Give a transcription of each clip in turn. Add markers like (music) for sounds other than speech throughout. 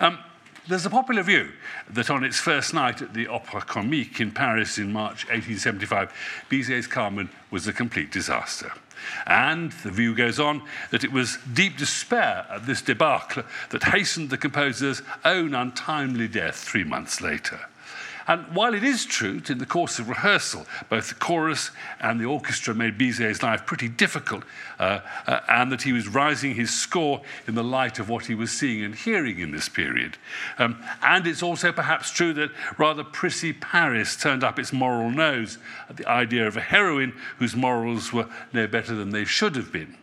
Um, there's a popular view that on its first night at the Opéra Comique in Paris in March 1875, Bizet's Carmen was a complete disaster. And the view goes on that it was deep despair at this debacle that hastened the composer's own untimely death three months later. And while it is true that in the course of rehearsal, both the chorus and the orchestra made Bizet's life pretty difficult, uh, uh, and that he was rising his score in the light of what he was seeing and hearing in this period. Um, and it's also perhaps true that rather prissy Paris turned up its moral nose at the idea of a heroine whose morals were no better than they should have been.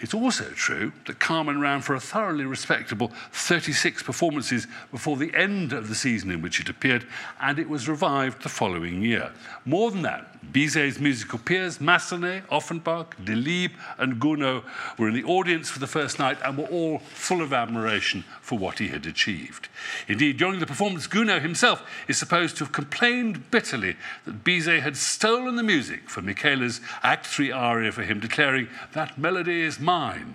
It's also true that Carmen ran for a thoroughly respectable 36 performances before the end of the season in which it appeared, and it was revived the following year. More than that, Bizet's musical peers, Massenet, Offenbach, Delibes, and Gounod, were in the audience for the first night and were all full of admiration for what he had achieved. Indeed, during the performance, Gounod himself is supposed to have complained bitterly that Bizet had stolen the music for Michaela's Act 3 aria for him, declaring, That melody is mine.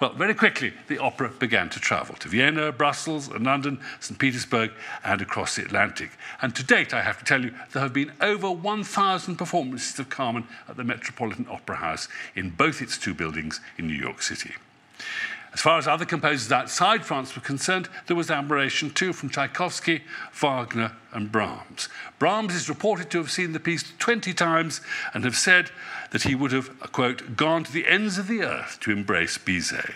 Well, very quickly, the opera began to travel to Vienna, Brussels, and London, St. Petersburg, and across the Atlantic. And to date, I have to tell you, there have been over 1,000 performances of Carmen at the Metropolitan Opera House in both its two buildings in New York City. As far as other composers outside France were concerned, there was admiration too from Tchaikovsky, Wagner, and Brahms. Brahms is reported to have seen the piece 20 times and have said that he would have, quote, gone to the ends of the earth to embrace Bizet.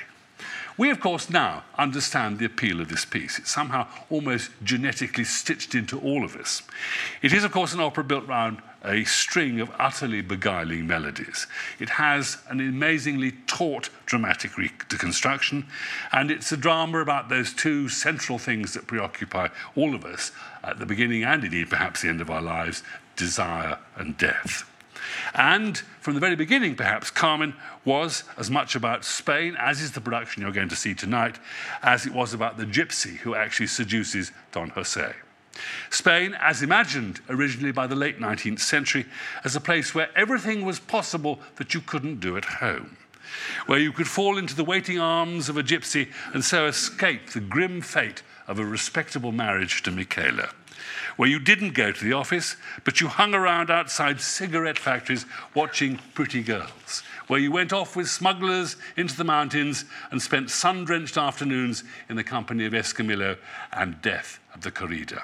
We, of course, now understand the appeal of this piece. It's somehow almost genetically stitched into all of us. It is, of course, an opera built around a string of utterly beguiling melodies. It has an amazingly taut dramatic reconstruction, and it's a drama about those two central things that preoccupy all of us at the beginning and indeed perhaps the end of our lives desire and death. And from the very beginning, perhaps, Carmen was as much about Spain, as is the production you're going to see tonight, as it was about the gypsy who actually seduces Don Jose. Spain, as imagined originally by the late 19th century, as a place where everything was possible that you couldn't do at home, where you could fall into the waiting arms of a gypsy and so escape the grim fate of a respectable marriage to Michaela, where you didn't go to the office, but you hung around outside cigarette factories watching pretty girls, where you went off with smugglers into the mountains and spent sun drenched afternoons in the company of Escamillo and death of the corrida.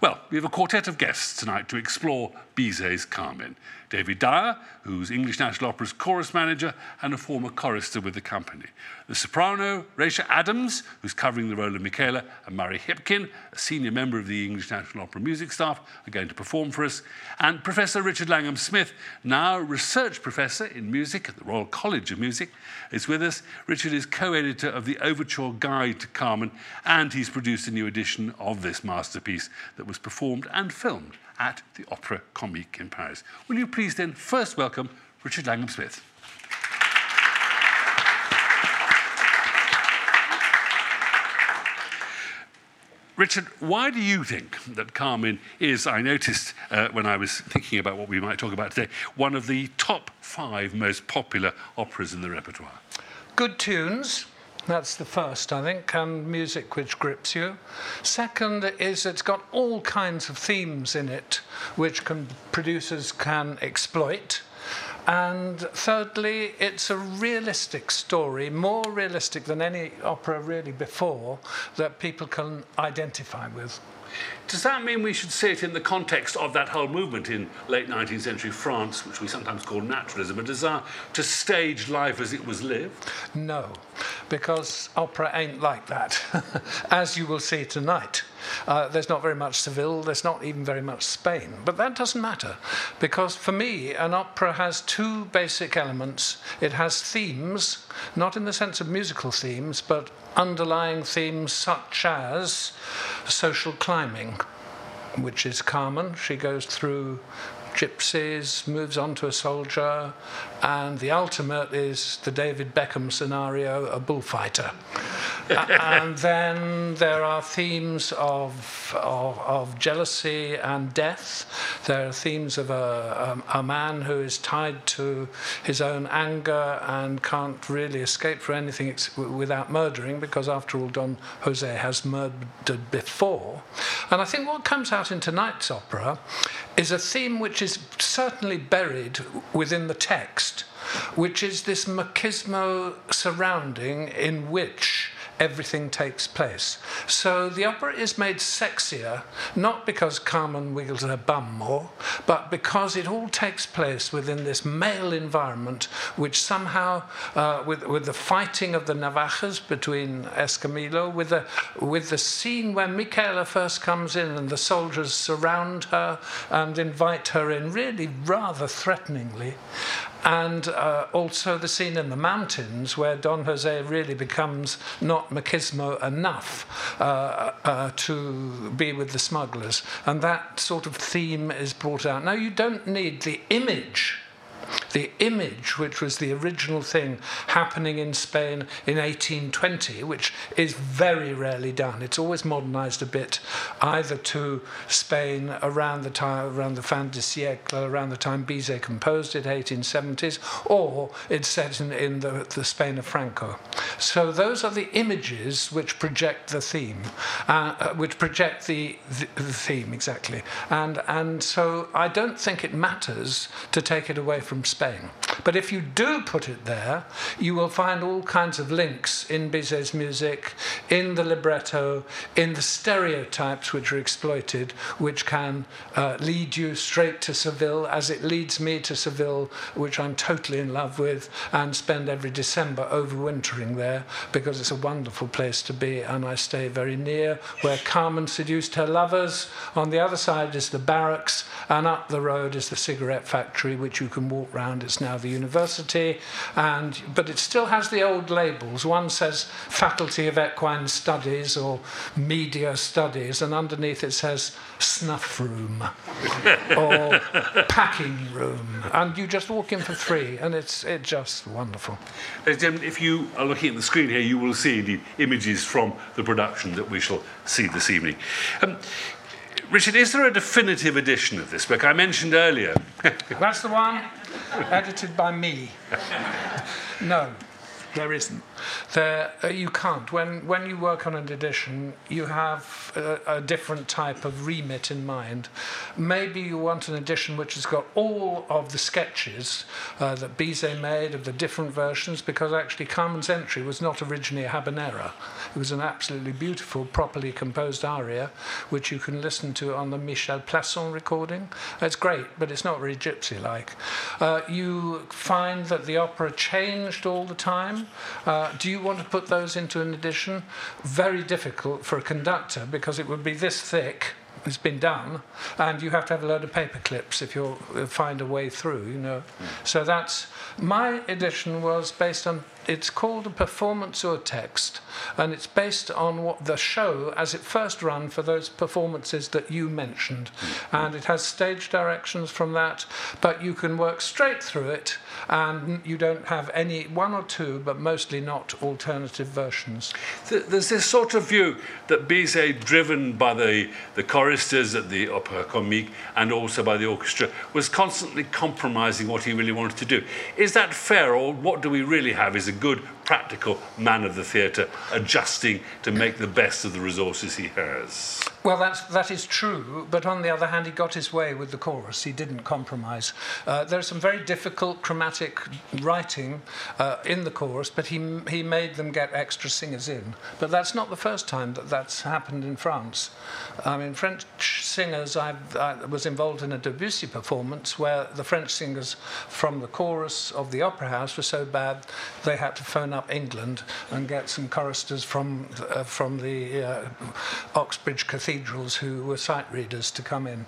Well, we have a quartet of guests tonight to explore Bizet's Carmen. David Dyer, who's English National Opera's chorus manager and a former chorister with the company. The soprano, Rachael Adams, who's covering the role of Michaela, and Murray Hipkin, a senior member of the English National Opera music staff, are going to perform for us. And Professor Richard Langham Smith, now research professor in music at the Royal College of Music, is with us. Richard is co editor of the Overture Guide to Carmen, and he's produced a new edition of this masterpiece that was performed and filmed at the Opera Comique in Paris. Will you please then first welcome Richard Langham Smith? Richard, why do you think that Carmen is, I noticed uh, when I was thinking about what we might talk about today, one of the top five most popular operas in the repertoire? Good tunes, that's the first, I think, and music which grips you. Second is it's got all kinds of themes in it which can, producers can exploit. And thirdly, it's a realistic story, more realistic than any opera really before, that people can identify with. Does that mean we should see it in the context of that whole movement in late 19th century France, which we sometimes call naturalism, a desire to stage life as it was lived? No, because opera ain't like that, (laughs) as you will see tonight. Uh, there's not very much Seville, there's not even very much Spain. But that doesn't matter, because for me, an opera has two basic elements. It has themes, not in the sense of musical themes, but underlying themes such as social climbing, which is Carmen. She goes through gypsies, moves on to a soldier, and the ultimate is the David Beckham scenario, a bullfighter. (laughs) and then there are themes of, of, of, jealousy and death. There are themes of a, a, a, man who is tied to his own anger and can't really escape for anything without murdering, because after all, Don Jose has murdered before. And I think what comes out in tonight's opera is a theme which is certainly buried within the text which is this machismo surrounding in which everything takes place. So the opera is made sexier, not because Carmen wiggles her bum more, but because it all takes place within this male environment, which somehow, uh, with, with the fighting of the navajas between Escamillo, with the, with the scene where Micaela first comes in and the soldiers surround her and invite her in really rather threateningly, and uh, also the scene in the mountains where Don Jose really becomes not machismo enough uh, uh, to be with the smugglers. And that sort of theme is brought out. Now, you don't need the image the image, which was the original thing happening in Spain in 1820, which is very rarely done. It's always modernized a bit, either to Spain around the time, around the fin de siècle, around the time Bizet composed it, 1870s, or it's set in, in the, the Spain of Franco. So those are the images which project the theme, uh, uh, which project the, the, the theme exactly. And, and so I don't think it matters to take it away from Spain. But if you do put it there, you will find all kinds of links in Bizet's music, in the libretto, in the stereotypes which are exploited, which can uh, lead you straight to Seville, as it leads me to Seville, which I'm totally in love with, and spend every December overwintering there because it's a wonderful place to be, and I stay very near where Carmen seduced her lovers. On the other side is the barracks, and up the road is the cigarette factory, which you can walk round it's now the university, and, but it still has the old labels. One says Faculty of Equine Studies or Media Studies, and underneath it says Snuff Room (laughs) or Packing Room. And you just walk in for free, and it's, it's just wonderful. If you are looking at the screen here, you will see the images from the production that we shall see this evening. Um, Richard, is there a definitive edition of this book? I mentioned earlier. That's the one edited by me. No. There isn't. There, uh, you can't. When, when you work on an edition, you have a, a, different type of remit in mind. Maybe you want an edition which has got all of the sketches uh, that Bizet made of the different versions, because actually Carmen's entry was not originally a habanera. It was an absolutely beautiful, properly composed aria, which you can listen to on the Michel Plasson recording. It's great, but it's not very gypsy like. Uh, you find that the opera changed all the time. Uh, do you want to put those into an edition? Very difficult for a conductor because it would be this thick it's been done, and you have to have a load of paper clips if you find a way through, you know. So that's my edition was based on it's called a performance or text, and it's based on what the show as it first ran for those performances that you mentioned. Mm-hmm. And it has stage directions from that, but you can work straight through it, and you don't have any one or two, but mostly not alternative versions. There's this sort of view that Bizet, driven by the, the choristers at the Opera Comique and also by the orchestra, was constantly compromising what he really wanted to do. Is that fair, or what do we really have? Is a good, practical man of the theatre adjusting to make the best of the resources he has. Well, that's, that is true, but on the other hand, he got his way with the chorus. He didn't compromise. Uh, there's some very difficult chromatic writing uh, in the chorus, but he, he made them get extra singers in. But that's not the first time that that's happened in France. I mean, French singers, I've, I was involved in a Debussy performance where the French singers from the chorus of the Opera House were so bad they had to phone up England and get some choristers from, uh, from the uh, Oxbridge cathedrals who were sight readers to come in.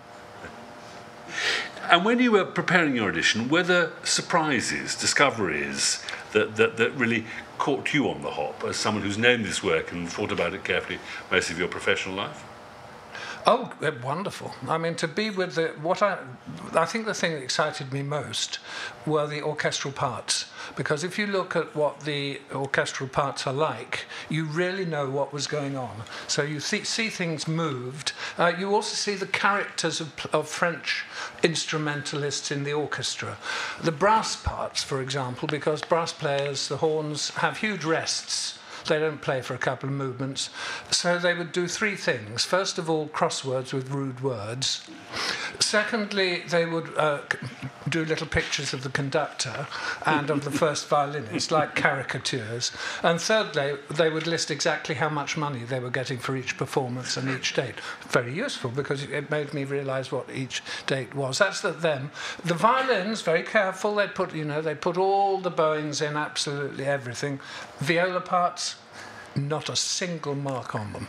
And when you were preparing your audition, were there surprises, discoveries that, that, that really caught you on the hop as someone who's known this work and thought about it carefully most of your professional life? Oh, wonderful! I mean, to be with the what I, I think the thing that excited me most were the orchestral parts because if you look at what the orchestral parts are like, you really know what was going on. So you see things moved. Uh, you also see the characters of, of French instrumentalists in the orchestra. The brass parts, for example, because brass players, the horns, have huge rests. They don't play for a couple of movements. So they would do three things. First of all, crosswords with rude words. Secondly, they would uh, do little pictures of the conductor and of the (laughs) first violinist, like caricatures. And thirdly, they would list exactly how much money they were getting for each performance and each date. Very useful because it made me realize what each date was. That's the, them. The violins, very careful. They put, you know, they put all the bowings in absolutely everything. Viola parts, not a single mark on them.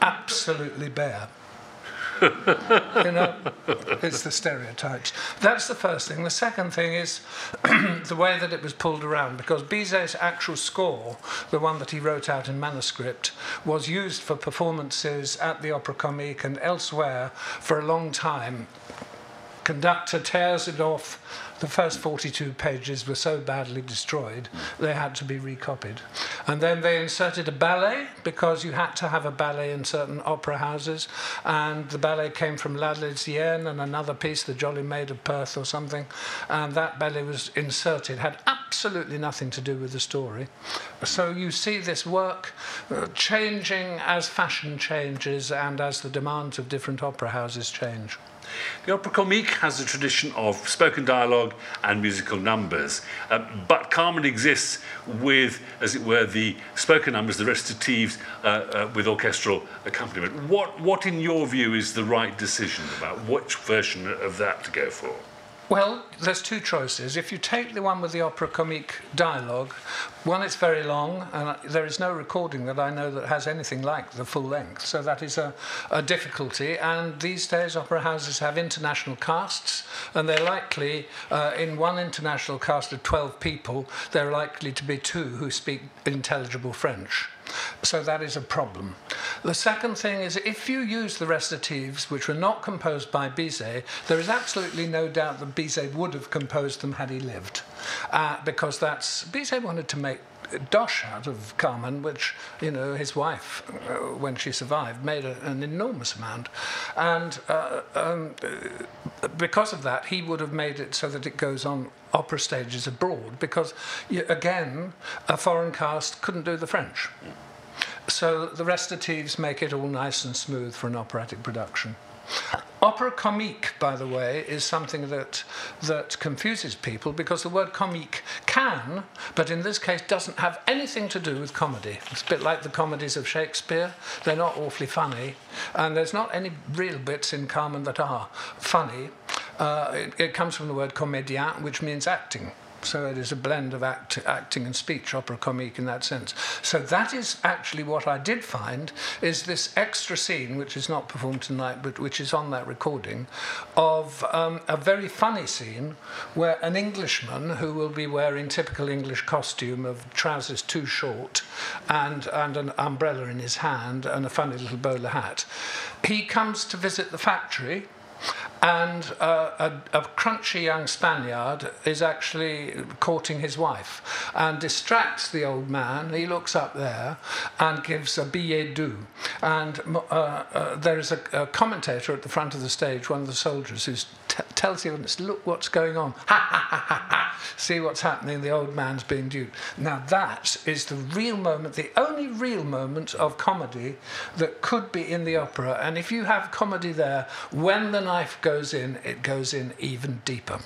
Absolutely bare. You know, it's the stereotypes. That's the first thing. The second thing is (clears throat) the way that it was pulled around, because Bizet's actual score, the one that he wrote out in manuscript, was used for performances at the Opera Comique and elsewhere for a long time. Conductor tears it off the first 42 pages were so badly destroyed, they had to be recopied. And then they inserted a ballet, because you had to have a ballet in certain opera houses. And the ballet came from L'Arlésienne and another piece, The Jolly Maid of Perth or something. And that ballet was inserted, had absolutely nothing to do with the story. So you see this work uh, changing as fashion changes and as the demands of different opera houses change. The Opera Comique has a tradition of spoken dialogue and musical numbers, uh, but Carmen exists with, as it were, the spoken numbers, the recitatives uh, uh, with orchestral accompaniment. What, what, in your view, is the right decision about which version of that to go for? Well, there's two choices. If you take the one with the opera comique dialogue, one, it's very long, and there is no recording that I know that has anything like the full length. So that is a, a difficulty. And these days, opera houses have international casts, and they're likely, uh, in one international cast of 12 people, there are likely to be two who speak intelligible French. So that is a problem. The second thing is if you use the recitatives which were not composed by Bizet, there is absolutely no doubt that Bizet would have composed them had he lived. Uh, because that's, Bizet wanted to make dosh out of Carmen, which you know his wife, uh, when she survived, made a, an enormous amount, and uh, um, because of that, he would have made it so that it goes on opera stages abroad. Because again, a foreign cast couldn't do the French. So the recitatives make it all nice and smooth for an operatic production. Opera comique, by the way, is something that, that confuses people because the word comique can, but in this case doesn't have anything to do with comedy. It's a bit like the comedies of Shakespeare. They're not awfully funny, and there's not any real bits in Carmen that are funny. Uh, it, it comes from the word comédien, which means acting. So it is a blend of act, acting and speech, opera comique in that sense. So that is actually what I did find is this extra scene, which is not performed tonight, but which is on that recording, of um, a very funny scene where an Englishman who will be wearing typical English costume of trousers too short and, and an umbrella in his hand and a funny little bowler hat, he comes to visit the factory and uh, a, a, crunchy young Spaniard is actually courting his wife and distracts the old man. He looks up there and gives a billet doux. And uh, uh, there is a, a, commentator at the front of the stage, one of the soldiers, who t- tells the audience, Look what's going on. Ha ha ha ha ha. See what's happening. The old man's being duped. Now, that is the real moment, the only real moment of comedy that could be in the opera. And if you have comedy there, when the knife goes in, it goes in even deeper.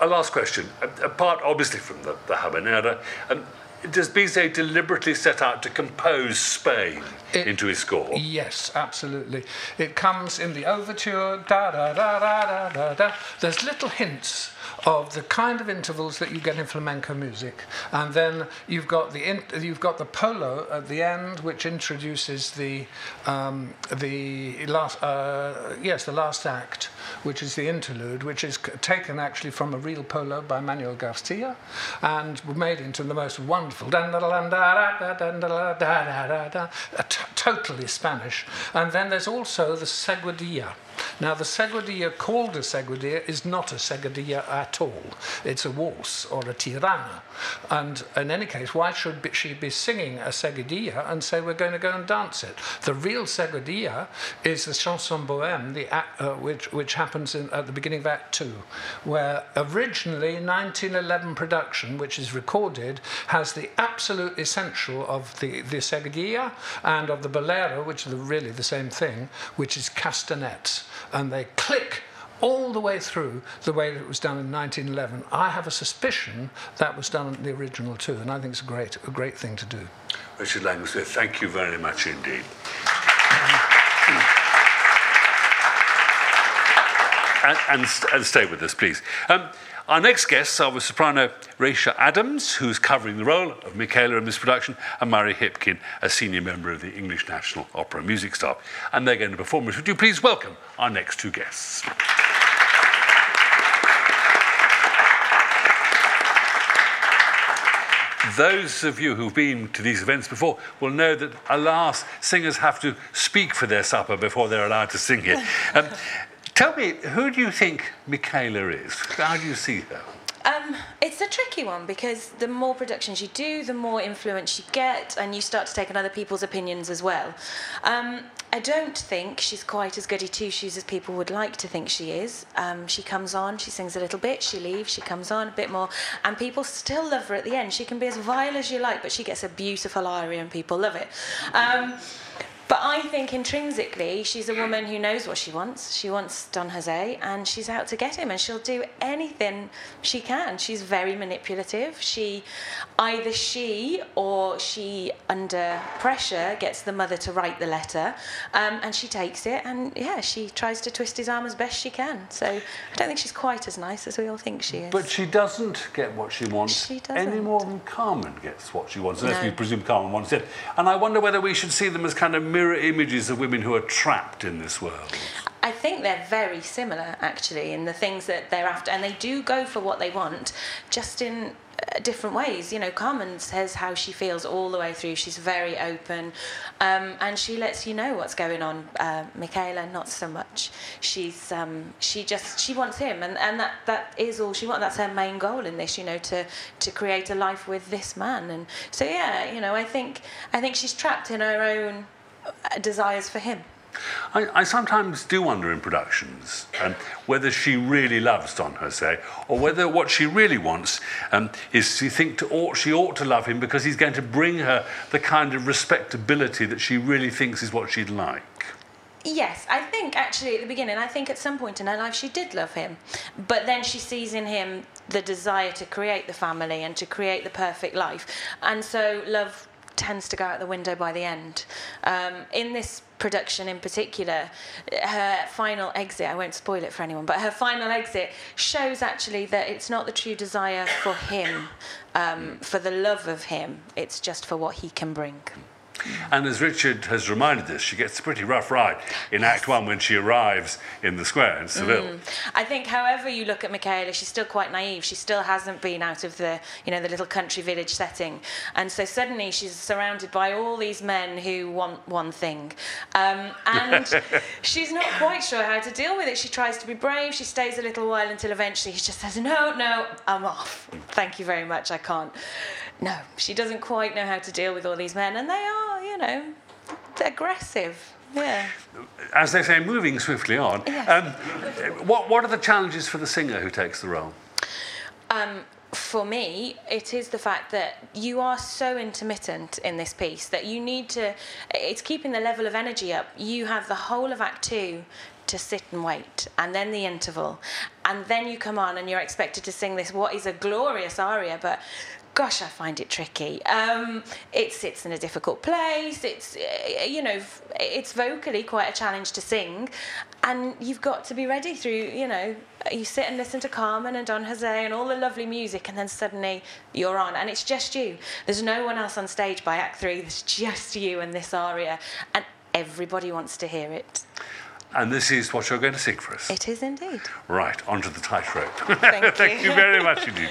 A last question. Apart, obviously, from the, the habanera, um, does Bizet deliberately set out to compose Spain it, into his score? Yes, absolutely. It comes in the overture, da da da da da da. There's little hints of the kind of intervals that you get in flamenco music, and then you've got the in, you've got the polo at the end, which introduces the um, the last uh, yes the last act, which is the interlude, which is taken actually from a real polo by Manuel Garcia, and made into the most wonderful totally Spanish. And then there's also the seguidilla. Now, the seguidilla called a seguidilla is not a seguidilla at all. It's a waltz or a tirana. And in any case, why should she be singing a seguidilla and say we're going to go and dance it? The real seguidilla is the chanson bohème, the act, uh, which, which happens in, at the beginning of Act Two, where originally 1911 production, which is recorded, has the absolute essential of the, the and of the bolero, which are really the same thing, which is castanets and they click all the way through the way that it was done in 1911. I have a suspicion that was done in the original too, and I think it's a great, a great thing to do. Richard Langham Smith, thank you very much indeed. And, and, and, stay with us, please. Um, our next guests are with soprano Raisha Adams, who's covering the role of Michaela in this production, and Murray Hipkin, a senior member of the English National Opera music staff. And they're going to perform. us. Would you please welcome our next two guests? Those of you who've been to these events before will know that, alas, singers have to speak for their supper before they're allowed to sing here. Um, Tell me, who do you think Michaela is? How do you see her? Um, it's a tricky one because the more productions you do, the more influence you get, and you start to take on other people's opinions as well. Um, I don't think she's quite as goody two shoes as people would like to think she is. Um, she comes on, she sings a little bit, she leaves, she comes on a bit more, and people still love her at the end. She can be as vile as you like, but she gets a beautiful aria, and people love it. But I think intrinsically, she's a woman who knows what she wants. She wants Don Jose, and she's out to get him, and she'll do anything she can. She's very manipulative. She, either she or she, under pressure, gets the mother to write the letter, um, and she takes it, and yeah, she tries to twist his arm as best she can. So I don't think she's quite as nice as we all think she is. But she doesn't get what she wants she doesn't. any more than Carmen gets what she wants, unless no. we presume Carmen wants it. And I wonder whether we should see them as kind of mirror images of women who are trapped in this world? I think they're very similar, actually, in the things that they're after, and they do go for what they want, just in uh, different ways. You know, Carmen says how she feels all the way through. She's very open, um, and she lets you know what's going on. Uh, Michaela, not so much. She's um, she just she wants him, and, and that, that is all she wants. That's her main goal in this. You know, to to create a life with this man, and so yeah, you know, I think I think she's trapped in her own desires for him. I, I, sometimes do wonder in productions um, whether she really loves Don Jose or whether what she really wants um, is to think to, ought, she ought to love him because he's going to bring her the kind of respectability that she really thinks is what she'd like. Yes, I think actually at the beginning, I think at some point in her life she did love him. But then she sees in him the desire to create the family and to create the perfect life. And so love tends to go out the window by the end. Um, in this production in particular, her final exit, I won't spoil it for anyone, but her final exit shows actually that it's not the true desire for him, um, for the love of him, it's just for what he can bring. And as Richard has reminded us, she gets a pretty rough ride in Act One when she arrives in the square in Seville. Mm. I think, however you look at Michaela, she's still quite naive. She still hasn't been out of the, you know, the little country village setting, and so suddenly she's surrounded by all these men who want one thing, um, and (laughs) she's not quite sure how to deal with it. She tries to be brave. She stays a little while until eventually he just says, "No, no, I'm off. Thank you very much. I can't." No, she doesn't quite know how to deal with all these men, and they are, you know, aggressive. Yeah. As they say, moving swiftly on. Yes. Um, what, what are the challenges for the singer who takes the role? Um, for me, it is the fact that you are so intermittent in this piece that you need to, it's keeping the level of energy up. You have the whole of Act Two to sit and wait, and then the interval, and then you come on and you're expected to sing this, what is a glorious aria, but gosh, I find it tricky. Um, it sits in a difficult place. It's, uh, you know, it's vocally quite a challenge to sing. And you've got to be ready through, you know, you sit and listen to Carmen and Don Jose and all the lovely music, and then suddenly you're on. And it's just you. There's no one else on stage by Act Three. There's just you and this aria. And everybody wants to hear it. And this is what you're going to sing for us. It is indeed. Right, onto the tightrope. Thank (laughs) you. Thank you very much indeed.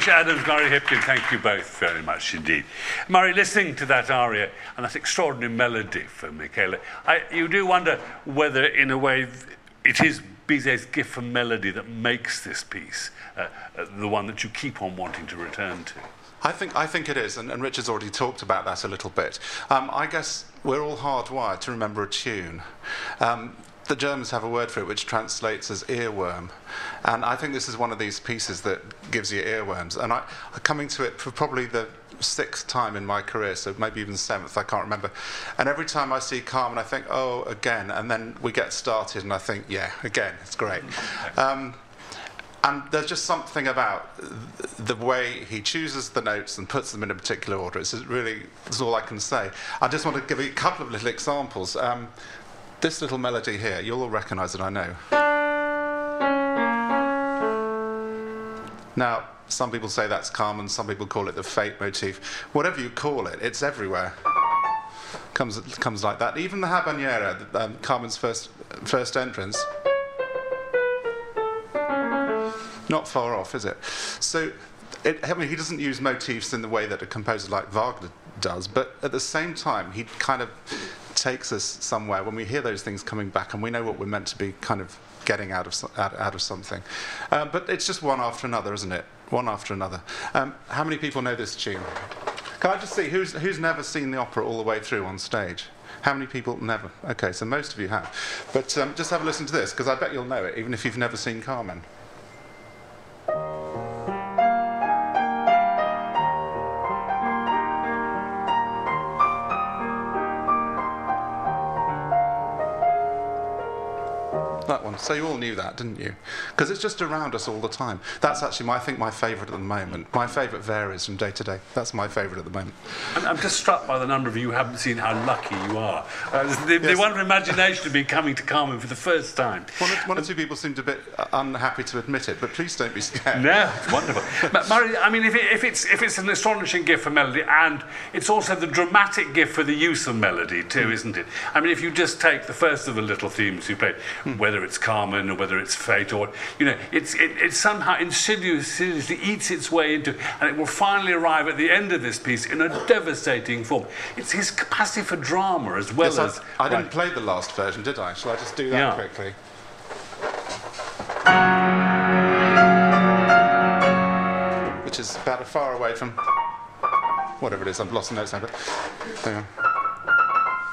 Rachel Adams, Murray Hipkin, thank you both very much indeed. Murray, listening to that aria and that extraordinary melody from Michaela, I, you do wonder whether, in a way, it is Bizet's gift for melody that makes this piece uh, uh, the one that you keep on wanting to return to. I think, I think it is, and, and Richard's already talked about that a little bit. Um, I guess we're all hardwired to remember a tune. Um, the Germans have a word for it which translates as earworm. And I think this is one of these pieces that gives you earworms. And I, I'm coming to it for probably the sixth time in my career, so maybe even seventh, I can't remember. And every time I see Carmen, I think, oh, again. And then we get started, and I think, yeah, again, it's great. (laughs) Um, and there's just something about the way he chooses the notes and puts them in a particular order. It's really, that's all I can say. I just want to give you a couple of little examples. Um, this little melody here, you'll all recognise it, I know. Now, some people say that's Carmen, some people call it the fate motif. Whatever you call it, it's everywhere. Comes, comes like that. Even the habanera, um, Carmen's first, first entrance. Not far off, is it? So, it, I mean, he doesn't use motifs in the way that a composer like Wagner does, but at the same time, he kind of takes us somewhere when we hear those things coming back and we know what we're meant to be kind of getting out of, out, out of something. Uh, but it's just one after another, isn't it? One after another. Um, how many people know this tune? Can I just see who's, who's never seen the opera all the way through on stage? How many people never? Okay, so most of you have. But um, just have a listen to this, because I bet you'll know it, even if you've never seen Carmen. So you all knew that, didn't you? Because it's just around us all the time. That's actually, my, I think, my favourite at the moment. My favourite varies from day to day. That's my favourite at the moment. I'm, I'm just struck by the number of you who haven't seen how lucky you are. Uh, the, the Yes. wonder imagination of being coming to Carmen for the first time. One or, one or two people seemed a bit uh, unhappy to admit it, but please don't be scared. No, it's wonderful. but Murray, I mean, if, it, if, it's, if it's an astonishing gift for melody, and it's also the dramatic gift for the use of melody too, Hmm. isn't it? I mean, if you just take the first of the little themes you played, Hmm. whether it's Carmen or whether it's Fate, or you know, it's it, it somehow insidiously eats its way into, and it will finally arrive at the end of this piece in a devastating form. It's his capacity for drama as well Yes, as. I, I didn't right. play the last version, did I? Shall I just do that Yeah. quickly? Which is about as far away from whatever it is. I've lost the notes now, but hang on.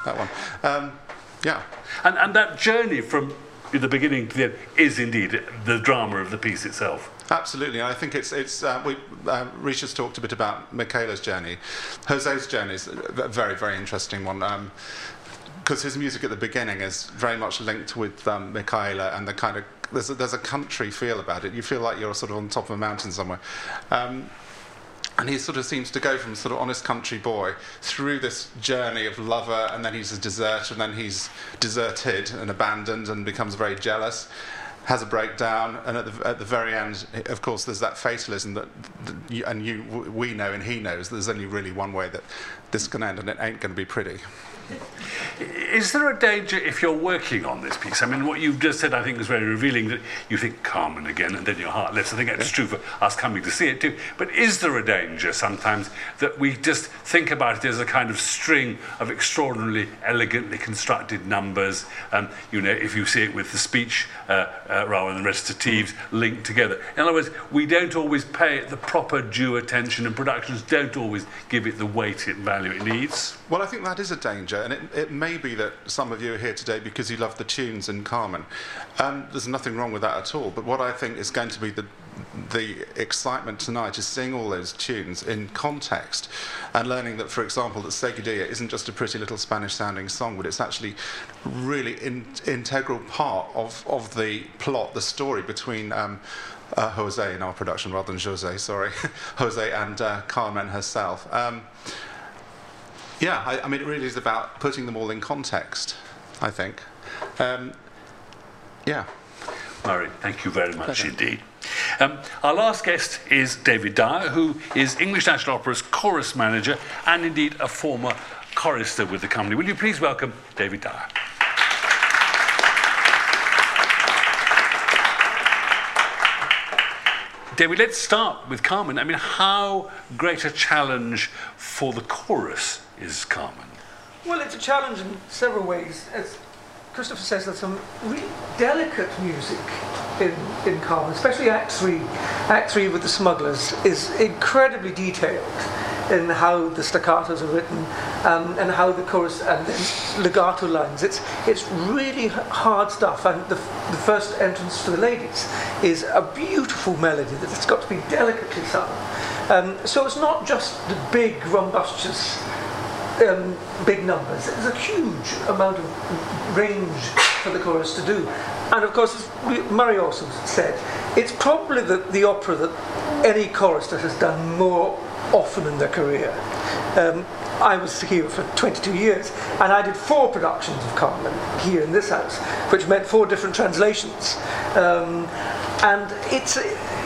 That one. Um, yeah. And, and that journey from the beginning to the end is indeed the drama of the piece itself. Absolutely, I think it's it's. Uh, we uh, Risha's talked a bit about Michaela's journey. Jose's journey is a very very interesting one. Um, because his music at the beginning is very much linked with um, Michaela and the kind of there's a, there's a country feel about it. You feel like you're sort of on top of a mountain somewhere. Um, and he sort of seems to go from sort of honest country boy through this journey of lover, and then he's a deserter, and then he's deserted and abandoned and becomes very jealous, has a breakdown, and at the, at the very end, of course, there's that fatalism that, that you, and you, we know and he knows there's only really one way that this can end, and it ain't going to be pretty. Is there a danger if you're working on this piece? I mean, what you've just said, I think, is very revealing that you think Carmen again and then your heart lifts. I think that's true for us coming to see it too. But is there a danger sometimes that we just think about it as a kind of string of extraordinarily elegantly constructed numbers? Um, you know, if you see it with the speech uh, uh, rather than recitatives linked together. In other words, we don't always pay it the proper due attention, and productions don't always give it the weight and value it needs. Well, I think that is a danger, and it, it may be that some of you are here today because you love the tunes in Carmen. Um, there's nothing wrong with that at all. But what I think is going to be the the excitement tonight is seeing all those tunes in context and learning that, for example, that Seguidilla isn't just a pretty little Spanish-sounding song, but it's actually really in, integral part of, of the plot, the story between. Um, uh, Jose in our production, rather than Jose, sorry, (laughs) Jose and uh, Carmen herself. Um, yeah, I, I mean, it really is about putting them all in context, I think. Um, yeah. Murray, thank you very much indeed. Um, our last guest is David Dyer, who is English National Opera's chorus manager and indeed a former chorister with the company. Will you please welcome David Dyer? David, let's start with Carmen. I mean, how great a challenge for the chorus is Carmen? Well, it's a challenge in several ways. As Christopher says, there's some really delicate music in, in Carmen, especially Act 3. Act 3 with the smugglers is incredibly detailed in how the staccatos are written um, and how the chorus and legato lines. It's, it's really hard stuff. And the, the first entrance for the ladies is a beautiful melody that's got to be delicately sung. Um, so it's not just the big, rumbustious um, big numbers. There's a huge amount of range for the chorus to do. And of course, as Murray also said, it's probably the, the opera that any chorister has done more often in their career. Um, I was here for 22 years, and I did four productions of Carmen here in this house, which meant four different translations. Um, and it's,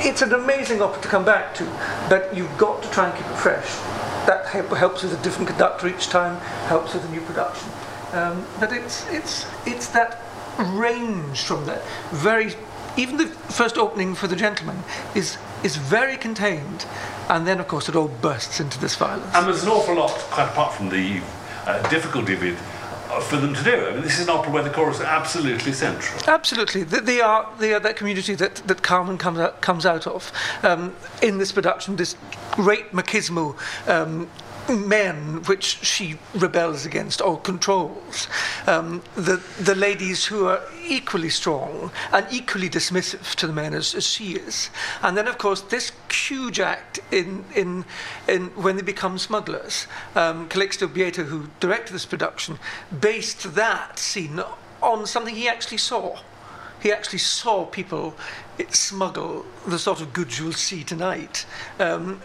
it's an amazing opera to come back to, but you've got to try and keep it fresh. That helps with a different conductor each time, helps with a new production. Um, but it's, it's, it's that range from that very even the first opening for the gentleman is is very contained and then of course it all bursts into this violence and there's an awful lot quite apart from the uh, difficulty of it uh, for them to do. I mean, this is an opera where the chorus are absolutely central. Absolutely, they are they are that community that that Carmen comes out comes out of um, in this production. This great machismo um, men which she rebels against or controls. Um, the, the ladies who are equally strong and equally dismissive to the men as, as she is. And then, of course, this huge act in, in, in when they become smugglers. Um, Calixto Bieito, who directed this production, based that scene on something he actually saw. He actually saw people smuggle the sort of goods you'll see tonight um,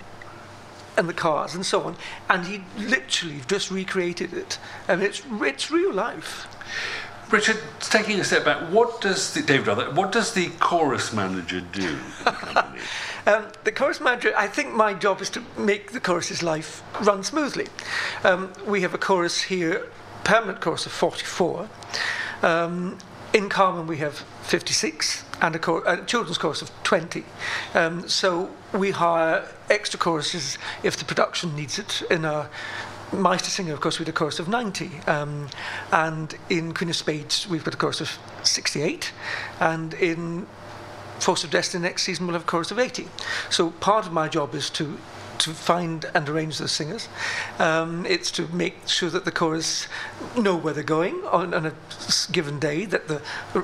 and the cars and so on. And he literally just recreated it. and it's, it's real life. Richard, taking a step back, what does the, David, what does the chorus manager do? The, (laughs) um, the chorus manager, I think my job is to make the chorus's life run smoothly. Um, we have a chorus here, permanent chorus of 44. Um, in Carmen, we have 56 and a, cor- a children's chorus of 20. Um, so we hire extra choruses if the production needs it. In a Meistersinger, of course, we had a chorus of 90. Um, and in Queen of Spades, we've got a chorus of 68. And in Force of Destiny next season, we'll have a chorus of 80. So part of my job is to to find and arrange the singers. Um, it's to make sure that the chorus know where they're going on, on, a given day, that the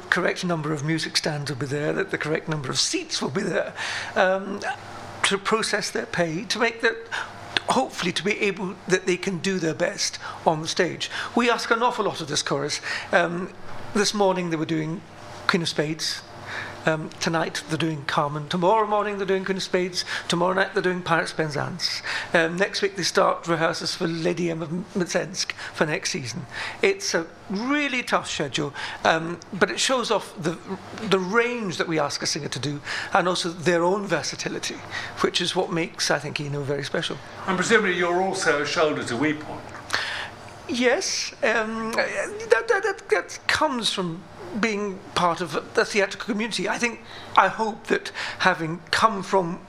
correct number of music stands will be there, that the correct number of seats will be there, um, to process their pay, to make that hopefully to be able that they can do their best on the stage. We ask an awful lot of this chorus. Um, this morning they were doing Queen of Spades, um, tonight they're doing Carmen. Tomorrow morning they're doing Queen of Spades. Tomorrow night they're doing Pirates Penzance. Um, next week they start rehearsals for Lady of Mtsensk for next season. It's a really tough schedule, um, but it shows off the, the range that we ask a singer to do and also their own versatility, which is what makes, I think, ENO very special. And presumably you're also a shoulder to weep on. Yes, um, that, that, that, that comes from being part of the theatrical community. I think, I hope that having come from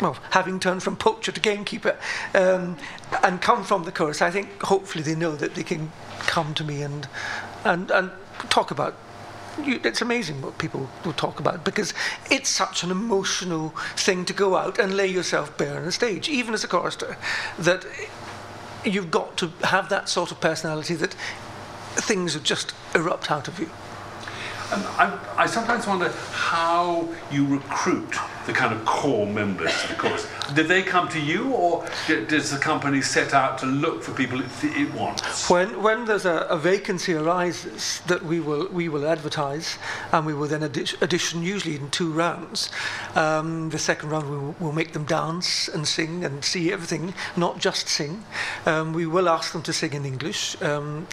well, having turned from poacher to gamekeeper um, and come from the chorus, I think hopefully they know that they can come to me and and and talk about. You, it's amazing what people will talk about because it's such an emotional thing to go out and lay yourself bare on a stage, even as a chorister, that you've got to have that sort of personality that things just erupt out of you. And I, I, sometimes wonder how you recruit the kind of core members of the chorus. Did they come to you, or does the company set out to look for people it, it wants? When, when there's a, a, vacancy arises, that we will we will advertise, and we will then addi- audition usually in two rounds. Um, the second round we will we'll make them dance and sing and see everything, not just sing. Um, we will ask them to sing in English. Um,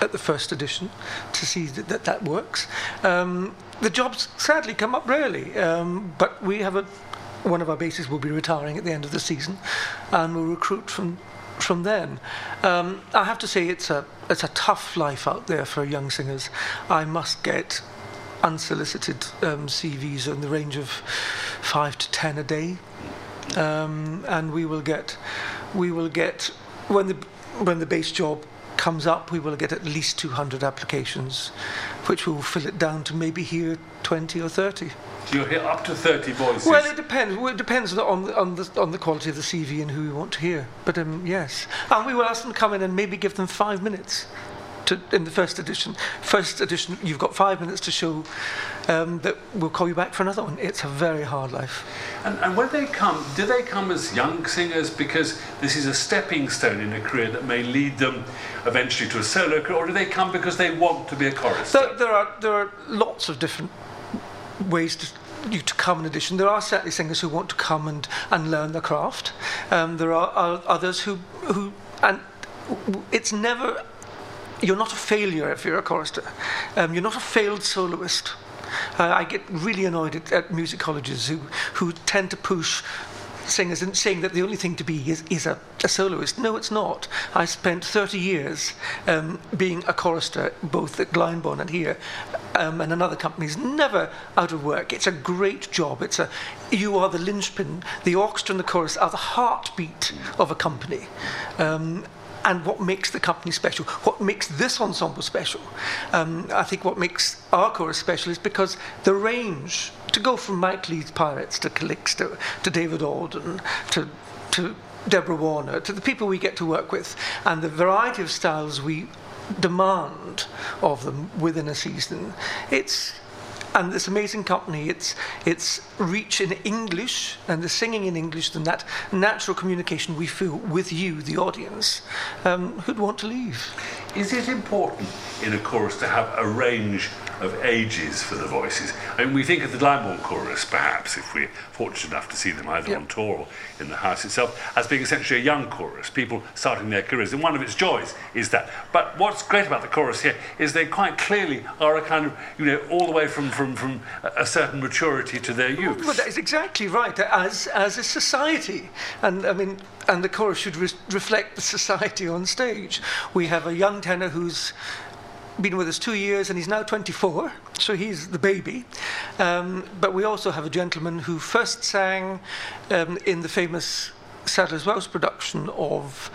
at the first edition to see that that, that works. Um, the jobs sadly come up rarely, um, but we have a one of our basses will be retiring at the end of the season, and we'll recruit from from then. Um, I have to say it's a it's a tough life out there for young singers. I must get unsolicited um, CVs in the range of five to ten a day, um, and we will get we will get when the when the bass job comes up, we will get at least 200 applications, which will fill it down to maybe here 20 or 30. You'll hit up to 30 voices? Well, it depends. Well, it depends on, on, the, on the quality of the CV and who we want to hear. But um, yes. And we will ask them to come in and maybe give them five minutes. To, in the first edition. First edition, you've got five minutes to show um, that we'll call you back for another one. It's a very hard life. And, and when they come, do they come as young singers because this is a stepping stone in a career that may lead them eventually to a solo career, or do they come because they want to be a chorister? There, there are there are lots of different ways to you to come in addition. There are certainly singers who want to come and, and learn the craft. Um, there are, are others who who and it's never you're not a failure if you're a chorister. Um, you're not a failed soloist. Uh, I get really annoyed at, at music colleges who, who tend to push singers and saying that the only thing to be is, is a, a soloist. No, it's not. I spent 30 years um, being a chorister, both at Glyndebourne and here, um, and another companies, never out of work. It's a great job. It's a, you are the linchpin. The orchestra and the chorus are the heartbeat of a company. Um, and what makes the company special, what makes this ensemble special. Um, I think what makes our chorus special is because the range, to go from Mike Leigh's Pirates to Calixto, to David Alden, to, to Deborah Warner, to the people we get to work with, and the variety of styles we demand of them within a season, it's and this amazing company, its its reach in English and the singing in English and that natural communication we feel with you, the audience, um, who'd want to leave. Is it important in a chorus to have a range of ages for the voices? I mean, we think of the Glyndebourne chorus, perhaps, if we're fortunate enough to see them either Yep. on tour or in the house itself, as being essentially a young chorus, people starting their careers. And one of its joys is that. But what's great about the chorus here is they quite clearly are a kind of, you know, all the way from, from, from a a certain maturity to their youth. Well, that is exactly right. As as a society, and I mean, and the chorus should re- reflect the society on stage. We have a young tenor who's been with us two years and he's now 24, so he's the baby. Um, but we also have a gentleman who first sang um, in the famous Sadler's Wells production of.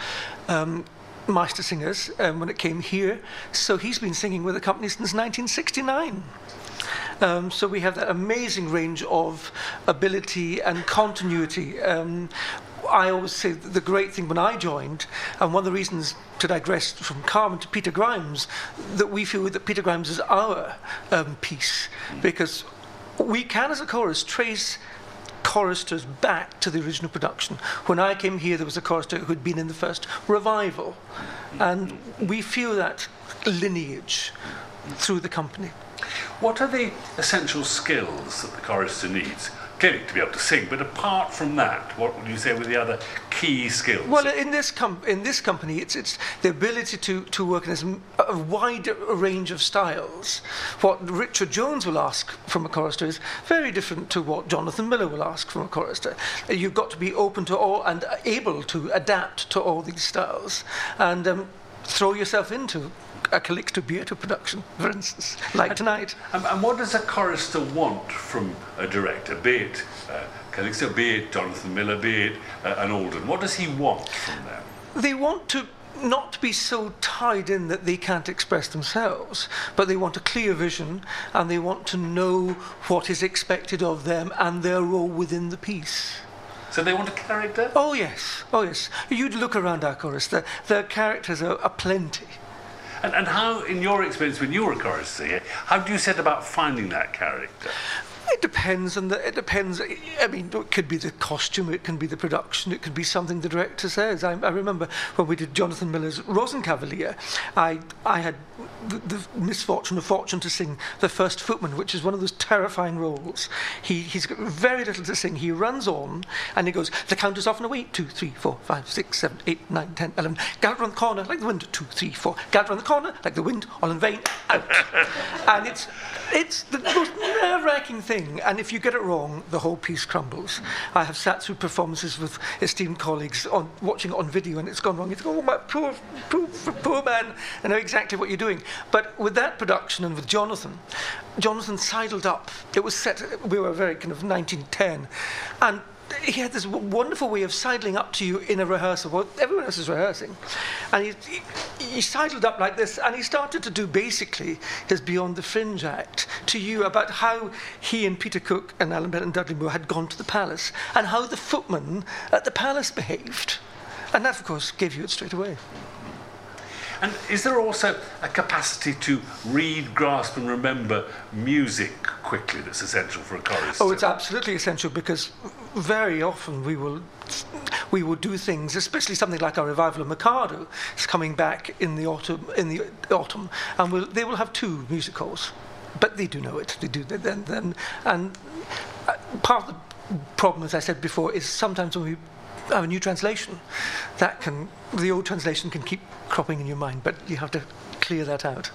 Um, Meister Singers um, when it came here, so he's been singing with the company since 1969. Um, so we have that amazing range of ability and continuity. Um, I always say the great thing when I joined, and one of the reasons to digress from Carmen to Peter Grimes, that we feel that Peter Grimes is our um, piece, because we can, as a chorus, trace choristers back to the original production. When I came here, there was a chorister who had been in the first revival, and we feel that lineage through the company. What are the essential skills that the chorister needs? Clearly to be able to sing, but apart from that, what would you say were the other key skills? Well, in this com- in this company, it's it's the ability to to work in a wide range of styles. What Richard Jones will ask from a chorister is very different to what Jonathan Miller will ask from a chorister. You've got to be open to all and able to adapt to all these styles and um, throw yourself into a Calixto Bieito production, for instance, like tonight. And, and what does a chorister want from a director, be it uh, Calixto, be it Jonathan Miller, be it uh, an Alden? What does he want from them? they want to not be so tied in that they can't express themselves, but they want a clear vision and they want to know what is expected of them and their role within the piece. So they want a character? Oh, yes, oh, yes. You'd look around our chorus, the, their characters are, are plenty. And, and how, in your experience when you were a chorister here, how do you set about finding that character? It depends on the. It depends. I mean, it could be the costume, it can be the production, it could be something the director says. I, I remember when we did Jonathan Miller's Rosenkavalier, I I had the, the misfortune or fortune to sing the first footman, which is one of those terrifying roles. He he's got very little to sing. He runs on and he goes. The count is off and away. Two, three, four, five, six, seven, eight, nine, ten, eleven. Gallop round the corner like the wind. Two, three, four. Gallop round the corner like the wind. All in vain. Out. (laughs) and it's it's the most nerve-wracking thing, and if you get it wrong, the whole piece crumbles. I have sat through performances with esteemed colleagues on watching it on video, and it's gone wrong. Think, oh my poor, poor, poor man, I know exactly what you're doing. But with that production and with Jonathan, Jonathan sidled up. It was set. We were very kind of 1910, and he had this wonderful way of sidling up to you in a rehearsal. Well, everyone else is rehearsing. And he, he, he sidled up like this, and he started to do basically his Beyond the Fringe act to you about how he and Peter Cook and Alan Bennett and Dudley Moore had gone to the palace, and how the footman at the palace behaved. And that, of course, gave you it straight away. And is there also a capacity to read, grasp, and remember music quickly that's essential for a chorus? Oh, it's absolutely essential because very often we will we will do things, especially something like our revival of Mikado is coming back in the autumn in the autumn, and we'll, they will have two musicals, but they do know it. They do then then and uh, part of the problem, as I said before, is sometimes when we have a new translation, that can the old translation can keep cropping in your mind, but you have to clear that out.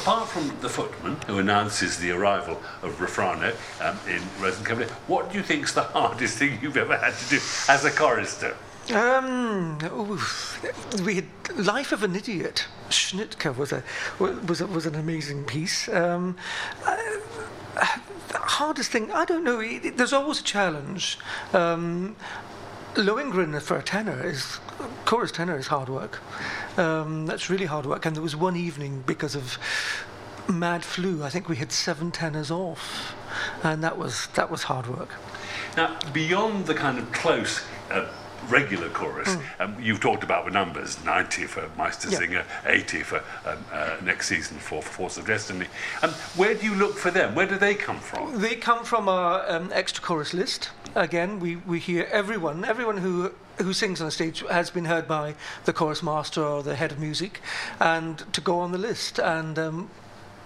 Apart from the footman who announces the arrival of Refrano um, in Rosenkavalier, what do you think's the (laughs) hardest thing you've ever had to do as a chorister? Um, oof. we had Life of an Idiot. Schnittke was a was a, was an amazing piece. Um, uh, the hardest thing, I don't know. There's always a challenge. Um, Lohengrin for a tenor is chorus tenor is hard work. Um, that's really hard work. And there was one evening because of mad flu. I think we had seven tenors off, and that was that was hard work. Now, beyond the kind of close. Uh, regular chorus. Mm. Um, you've talked about the numbers 90 for Meistersinger, yeah. 80 for um, uh, next season for Force of Destiny. Um, where do you look for them? Where do they come from? They come from our um, extra chorus list. Again, we, we hear everyone, everyone who who sings on the stage has been heard by the chorus master or the head of music, and to go on the list. And um,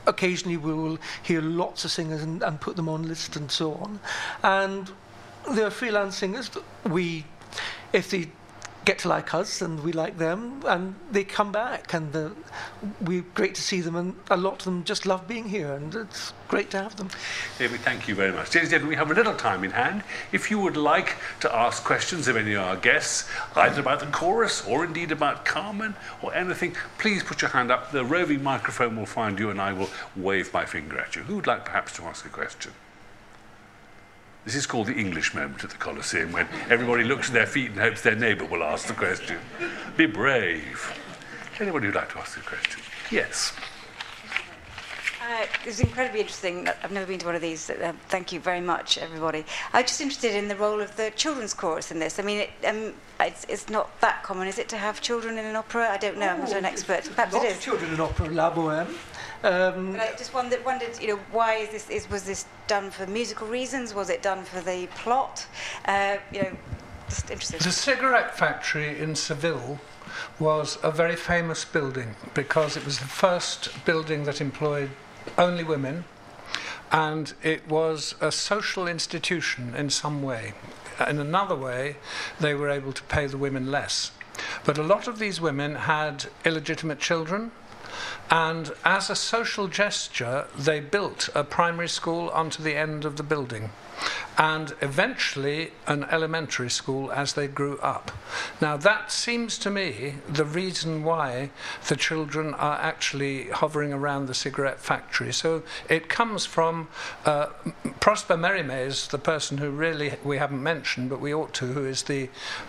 occasionally we will hear lots of singers and, and put them on list and so on. And they're freelance singers. We if they get to like us and we like them and they come back and uh, we're great to see them and a lot of them just love being here and it's great to have them. David, thank you very much. Ladies we have a little time in hand. If you would like to ask questions of any of our guests, either about the chorus or indeed about Carmen or anything, please put your hand up. The roving microphone will find you and I will wave my finger at you. Who would like perhaps to ask a question? This is called the English moment at the Colosseum, when everybody looks at their feet and hopes their neighbour will ask the question. Be brave. Anyone who'd like to ask a question? Yes. Uh, it's incredibly interesting. I've never been to one of these. Uh, thank you very much, everybody. I'm just interested in the role of the children's chorus in this. I mean, it, um, it's, it's, not that common, is it, to have children in an opera? I don't know. I'm not an expert. Perhaps Lots it is. Of children in opera, La Boheme. Um, but I just wondered, wondered, you know, why is this? Is, was this done for musical reasons? Was it done for the plot? Uh, you know, just interested. The cigarette factory in Seville was a very famous building because it was the first building that employed only women, and it was a social institution in some way. In another way, they were able to pay the women less. But a lot of these women had illegitimate children and as a social gesture, they built a primary school onto the end of the building and eventually an elementary school as they grew up. Now, that seems to me the reason why the children are actually hovering around the cigarette factory. So it comes from uh, Prosper Mérimée, the person who really we haven't mentioned, but we ought to, who is the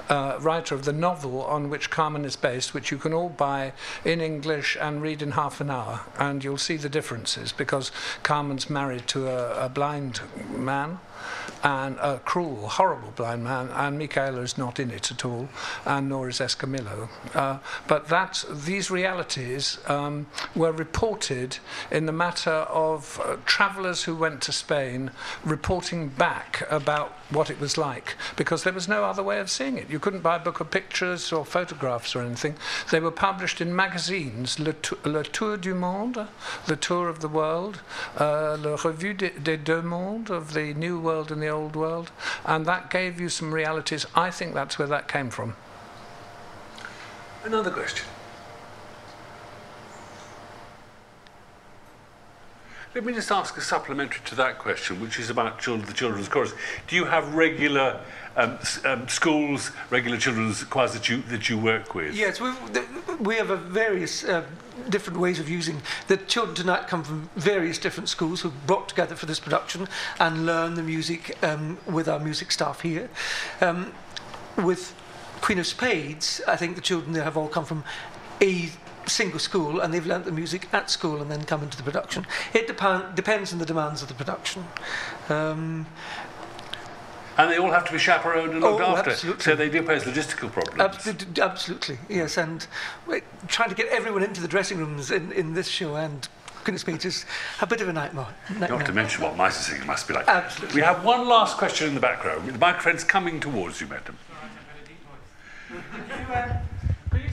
uh, writer of the novel on which Carmen is based, which you can all buy in English and read in half an hour, and you'll see the differences because Carmen's married to a, a blind man and a cruel, horrible blind man, and Micaëla is not in it at all, and nor is Escamillo. Uh, but that these realities um, were reported in the matter of uh, travellers who went to Spain reporting back about what it was like, because there was no other way of seeing it. You couldn't buy a book of pictures or photographs or anything. They were published in magazines, Le, Le Tour du Monde, the Tour of the World, uh, Le Revue des Deux Mondes, of the New World and the Old World, and that gave you some realities. I think that's where that came from. Another question. Let me just ask a supplementary to that question, which is about children, the children's chorus. Do you have regular um, um, schools, regular children's choirs that you that you work with? Yes, we have various uh, different ways of using. The children tonight come from various different schools who brought together for this production and learn the music um, with our music staff here. Um, with Queen of Spades, I think the children there have all come from a single school and they've learnt the music at school and then come into the production. It dep- depends on the demands of the production. Um, and they all have to be chaperoned and looked oh, after. Absolutely. So they do pose logistical problems. Absolutely, absolutely, yes. And trying to get everyone into the dressing rooms in, in this show and goodness me, just a bit of a nightmare. nightmare. Not to mention what Meistersinger must be like. Absolutely. We have one last question in the back row. The microphone's coming towards you, madam. Could you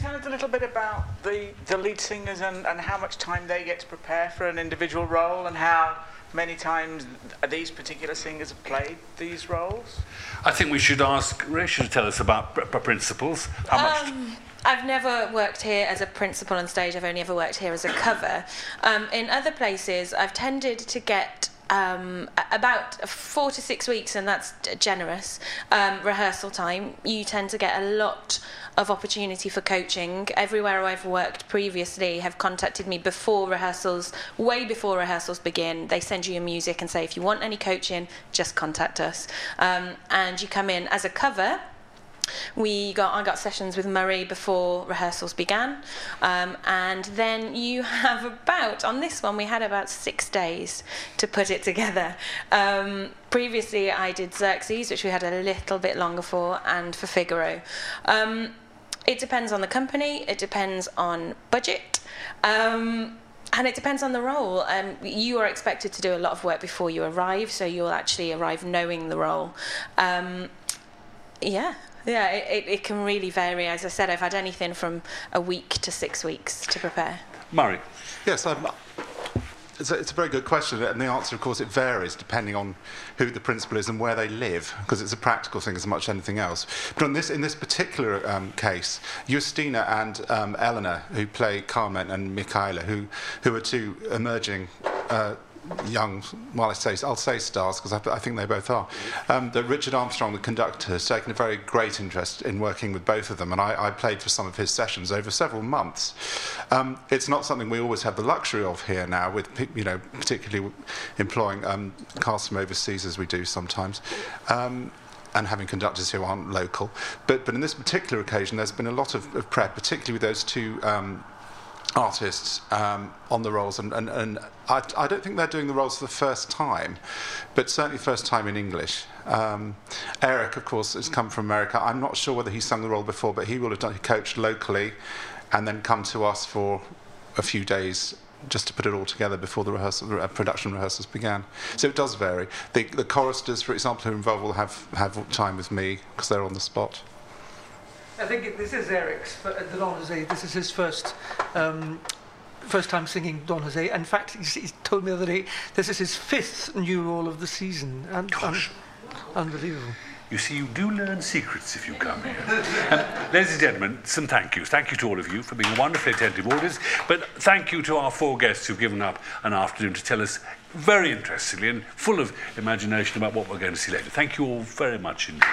tell us a little bit about the, the lead singers and, and how much time they get to prepare for an individual role and how many times these particular singers have played these roles? I think we should ask Rachel to tell us about pr- pr- principals. How much? Um, I've never worked here as a principal on stage. I've only ever worked here as a cover. Um, in other places, I've tended to get um, about four to six weeks, and that's generous um, rehearsal time. You tend to get a lot of opportunity for coaching. Everywhere I've worked previously have contacted me before rehearsals, way before rehearsals begin. They send you your music and say, if you want any coaching, just contact us. Um, and you come in as a cover we got I got sessions with Murray before rehearsals began, um, and then you (laughs) have about on this one we had about six days to put it together. Um, previously, I did Xerxes, which we had a little bit longer for, and for Figaro. Um, it depends on the company. It depends on budget. Um, and it depends on the role. Um, you are expected to do a lot of work before you arrive, so you'll actually arrive knowing the role. Um, yeah, yeah, it, it, it can really vary. As I said, I've had anything from a week to six weeks to prepare. Murray. Yes, um, it's, a, it's a very good question, and the answer, of course, it varies depending on who the principal is and where they live, because it's a practical thing as much as anything else. But on this, in this particular um, case, Justina and um, Eleanor, who play Carmen, and Micaëla, who, who are two emerging uh, young, well, I say, I'll say stars because I, I think they both are. Um, that Richard Armstrong, the conductor, has taken a very great interest in working with both of them, and I, I played for some of his sessions over several months. Um, it's not something we always have the luxury of here now, with you know, particularly employing um, cast from overseas as we do sometimes. Um, and having conductors who aren't local. But, but in this particular occasion, there's been a lot of, of prep, particularly with those two um, artists um, on the roles, and, and, and I, I don't think they're doing the roles for the first time, but certainly first time in English. Um, Eric, of course, has come from America. I'm not sure whether he's sung the role before, but he will have done. He coached locally, and then come to us for a few days just to put it all together before the rehearsal, uh, production rehearsals began. So it does vary. The, the choristers, for example, who are involved will have, have time with me because they're on the spot. I think it, this is Eric's, but uh, the Don Jose. This is his first. Um, First time singing Don Jose. In fact, he's, he's told me the other day this is his fifth new role of the season. And, Gosh. unbelievable. You see, you do learn secrets if you come here. (laughs) um, ladies and gentlemen, some thank yous. Thank you to all of you for being wonderfully attentive audience, but thank you to our four guests who've given up an afternoon to tell us very interestingly and full of imagination about what we're going to see later. Thank you all very much indeed.